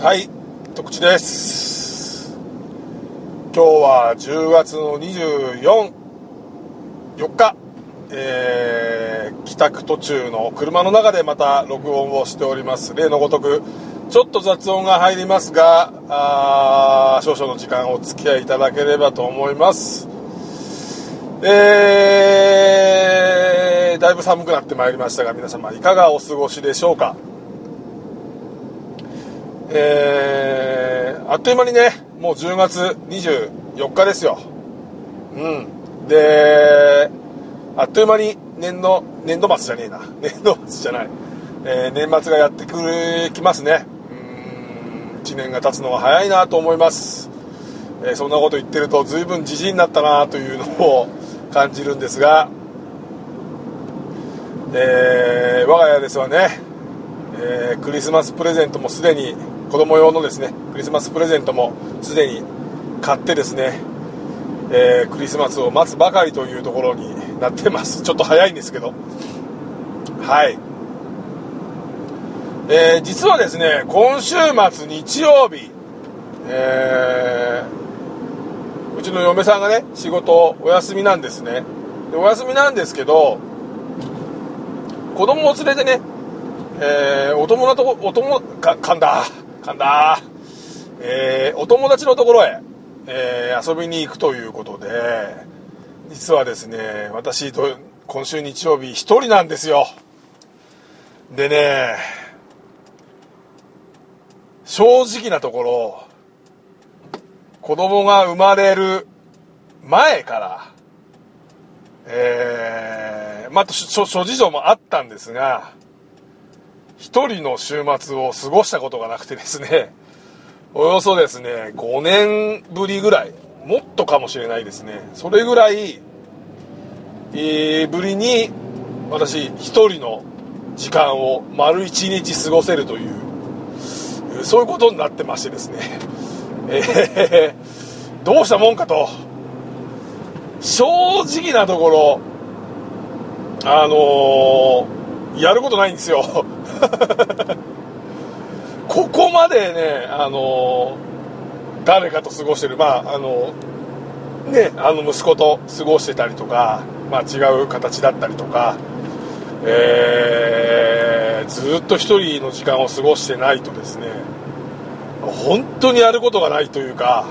はい、徳地です。今日は10月の24、4日、えー帰宅途中の車の中でまた録音をしております。例のごとく、ちょっと雑音が入りますが、あ少々の時間お付き合いいただければと思います。えー、だいぶ寒くなってまいりましたが、皆様いかがお過ごしでしょうか？えー、あっという間にね、もう10月24日ですよ。うん。で、あっという間に年の、年度末じゃねえな。年度末じゃない。えー年末がやってくる、きますね。うん、1年が経つのが早いなと思います。えーそんなこと言ってると随分じじいになったなというのを感じるんですが、えー我が家ですはね、えークリスマスプレゼントもすでに子供用のですねクリスマスプレゼントもすでに買ってですね、えークリスマスを待つばかりというところになってます。ちょっと早いんですけど。はい、えー実はですね今週末日曜日、えーうちの嫁さんがね仕事お休みなんですね。でお休みなんですけど子供を連れてねえーお友達と、お友、か、噛んだ、噛んだ、えーお友達のところへ、えー遊びに行くということで、実はですね、私、今週日曜日一人なんですよ。でね、正直なところ、子供が生まれる前から、えーまあ、諸事情もあったんですが、一人の週末を過ごしたことがなくてですね、およそですね、5年ぶりぐらい、もっとかもしれないですね、それぐらい、えーぶりに、私一人の時間を丸一日過ごせるという、そういうことになってましてですね、えーどうしたもんかと、正直なところ、あのーやることないんですよ。ここまでね、あの誰かと過ごしてる、まあ、あのね、あの息子と過ごしてたりとか、まあ、違う形だったりとか、えーずっと一人の時間を過ごしてないとですね、本当にやることがないというか、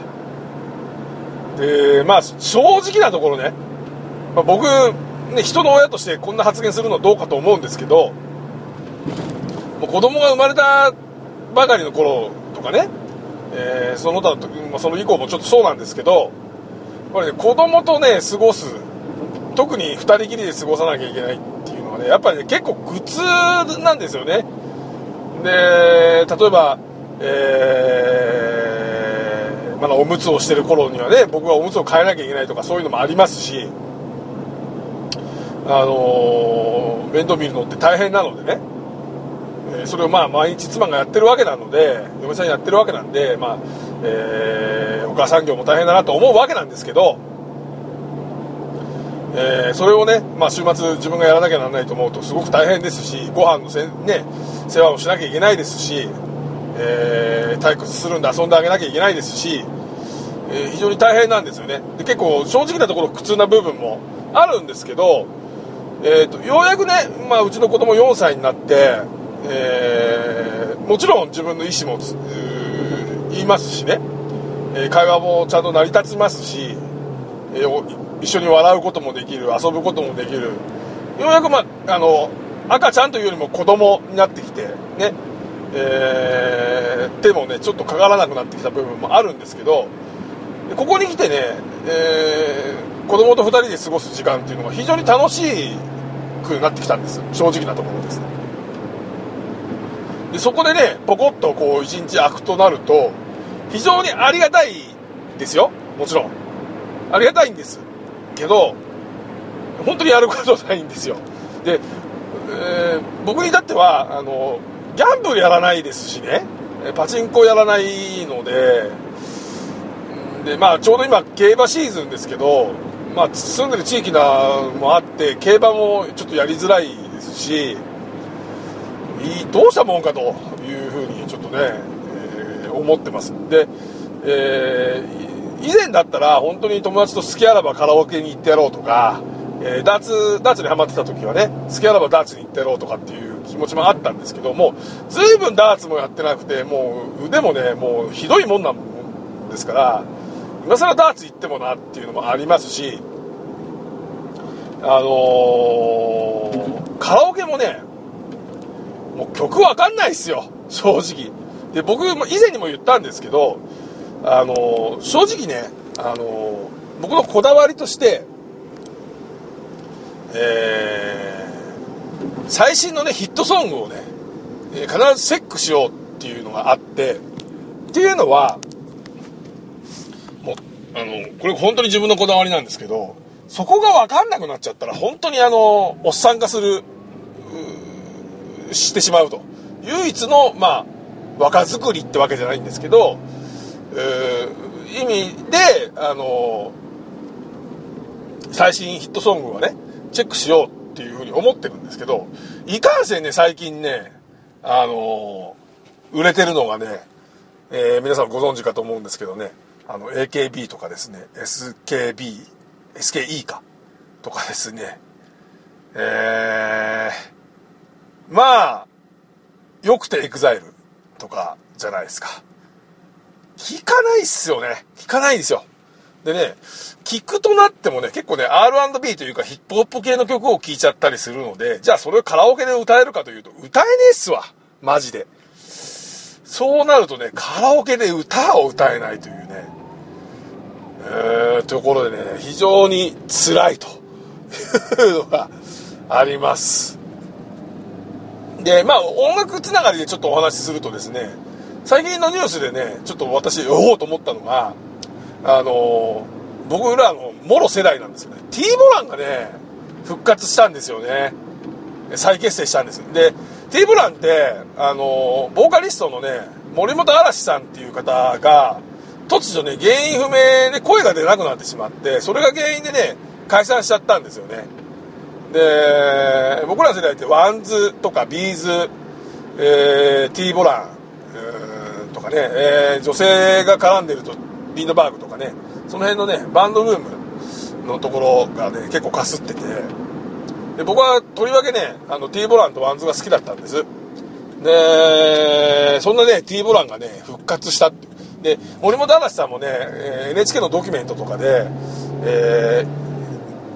で、まあ、正直なところね、まあ、僕、ね、人の親としてこんな発言するのはどうかと思うんですけど、もう子供が生まれたばかりの頃とかね、えーその他の時、まあ、その以降もちょっとそうなんですけど、やっぱりね、子供とね、過ごす、特に2人きりで過ごさなきゃいけないっていうのはね、やっぱりね、結構苦痛なんですよね。で、例えば、えーまだおむつをしてる頃にはね、僕がおむつを変えなきゃいけないとかそういうのもありますし、あのー面倒見るのって大変なのでね、えそれをまあ毎日妻がやってるわけなので嫁さんやってるわけなんで、まあえーお母さん業も大変だなと思うわけなんですけど、えーそれをね、まあ、週末自分がやらなきゃならないと思うとすごく大変ですしご飯のせ、ね、世話をしなきゃいけないですし、えー退屈するんで遊んであげなきゃいけないですし、え非常に大変なんですよね。で結構正直なところ苦痛な部分もあるんですけど、えー、とようやくね、まあ、うちの子供4歳になって、えーもちろん自分の意思も言いますしね、え会話もちゃんと成り立ちますし、えー一緒に笑うこともできる遊ぶこともできる。ようやく、まあ、あの赤ちゃんというよりも子供になってきてね、えー手もねちょっとかからなくなってきた部分もあるんですけどここに来てね、えー子供と2人で過ごす時間っていうのが非常に楽しいくなってきたんです。正直なところです。ねでそこでねポコッとこう一日空くとなると非常にありがたいですよ。もちろん。ありがたいんです。けど本当にやることないんですよ。で、えー僕に至ってはあのギャンブルやらないですしね。パチンコやらないのでで、まあ、ちょうど今競馬シーズンですけど、まあ、住んでる地域なもあって競馬もちょっとやりづらいですしどうしたもんかというふうにちょっとね、え思ってます。で、えー、以前だったら本当に友達と好きあらばカラオケに行ってやろうとか、えー、ダーツダーツにハマってた時はね好きあらばダーツに行ってやろうとかっていう気持ちもあったんですけども随分ダーツもやってなくてもう腕もねもうひどいもんなんですから今更ダーツ行ってもなっていうのもありますしあのー、カラオケもねもう曲わかんないっすよ正直。で僕も以前にも言ったんですけどあのー、正直ねあのー、僕のこだわりとしてえー、最新のねヒットソングをね、必ずチェックしようっていうのがあってっていうのはあのこれ本当に自分のこだわりなんですけどそこが分かんなくなっちゃったら本当にあのおっさん化するしてしまうと。唯一のまあ若作りってわけじゃないんですけど、えー、意味であの最新ヒットソングはねチェックしようっていうふうに思ってるんですけどいかんせんね最近ねあの売れてるのがね、え、皆さんご存知かと思うんですけどねあの AKB とかですね SKB SKE かとかですね。えー、まあよくて EXILE とかじゃないですか。聞かないっすよね。聞かないんですよ。でね聞くとなってもね結構ね R&B というかヒップホップ系の曲を聴いちゃったりするのでじゃあそれをカラオケで歌えるかというと歌えねえっすわ。マジで。そうなるとねカラオケで歌を歌えないという。えー、ところでね非常に辛いというのがあります。でまあ音楽つながりでちょっとお話しするとですね最近のニュースでねちょっと私おおと思ったのがあの僕らのもろ世代なんですよね。T ボランがね復活したんですよね。再結成したんですで T ボランってあのボーカリストのね森友嵐士さんっていう方が突如ね原因不明で声が出なくなってしまってそれが原因でね解散しちゃったんですよね。で僕らの世代って WANDS とか B'z、えー、T ボランとかね、えー、女性が絡んでるとリンドバーグとかねその辺のねバンドブームのところがね結構かすっててで僕はとりわけねあの T ボランとワンズが好きだったんです。でそんなね T ボランがね復活したってで森本嵐さんもね NHK のドキュメントとかで、え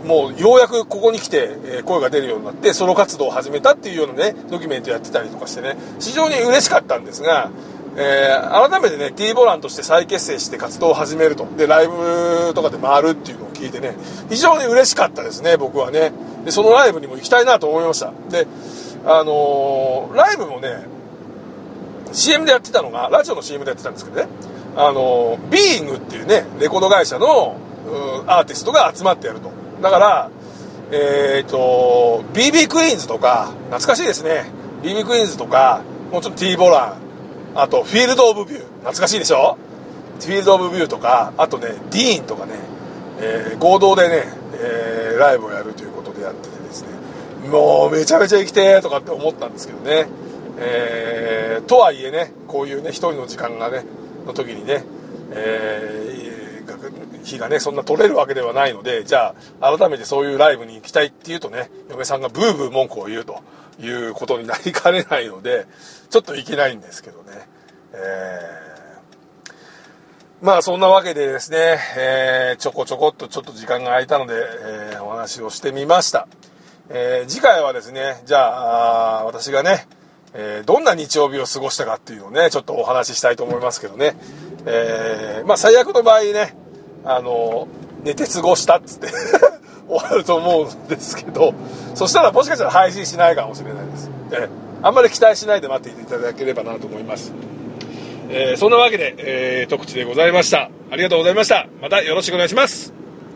ー、もうようやくここに来て声が出るようになってソロ活動を始めたっていうようなねドキュメントやってたりとかしてね非常に嬉しかったんですがえー、改めてね T ボランとして再結成して活動を始めると。でライブとかで回るっていうのを聞いてね非常に嬉しかったですね僕はね。でそのライブにも行きたいなと思いました。であのー、ライブもね CM でやってたのがラジオの CM でやってたんですけどね。あの、ビーイングっていうねレコード会社のアーティストが集まってやると。だからえっ、ー、と BB クイーンズとか懐かしいですね。BB クイーンズとかもうちょっと T ボランあと、フィールド・オブ・ビュー。懐かしいでしょ？フィールド・オブ・ビューとか、あとね、ディーンとかね、えー、合同でね、えー、ライブをやるということでやっててですね、もうめちゃめちゃ行きてーとかって思ったんですけどね、えー、とはいえね、こういうね、一人の時間がね、の時にね、えー、日がね、そんな取れるわけではないので、じゃあ、改めてそういうライブに行きたいっていうとね、嫁さんがブーブー文句を言うと。いうことになりかねないのでちょっといけないんですけどね、えー、まあそんなわけでですね、えー、ちょこちょこっとちょっと時間が空いたので、えー、お話をしてみました、え次回はですねじゃあ私がねえどんな日曜日を過ごしたかっていうのをねちょっとお話ししたいと思いますけどね、えまあ最悪の場合ねあの寝て過ごしたっつって 終わると思うんですけどそしたらもしかしたら配信しないかもしれないです、えあんまり期待しないで待っていただければなと思います、えー、そんなわけで、えー、特地でございました。ありがとうございました。またよろしくお願いします。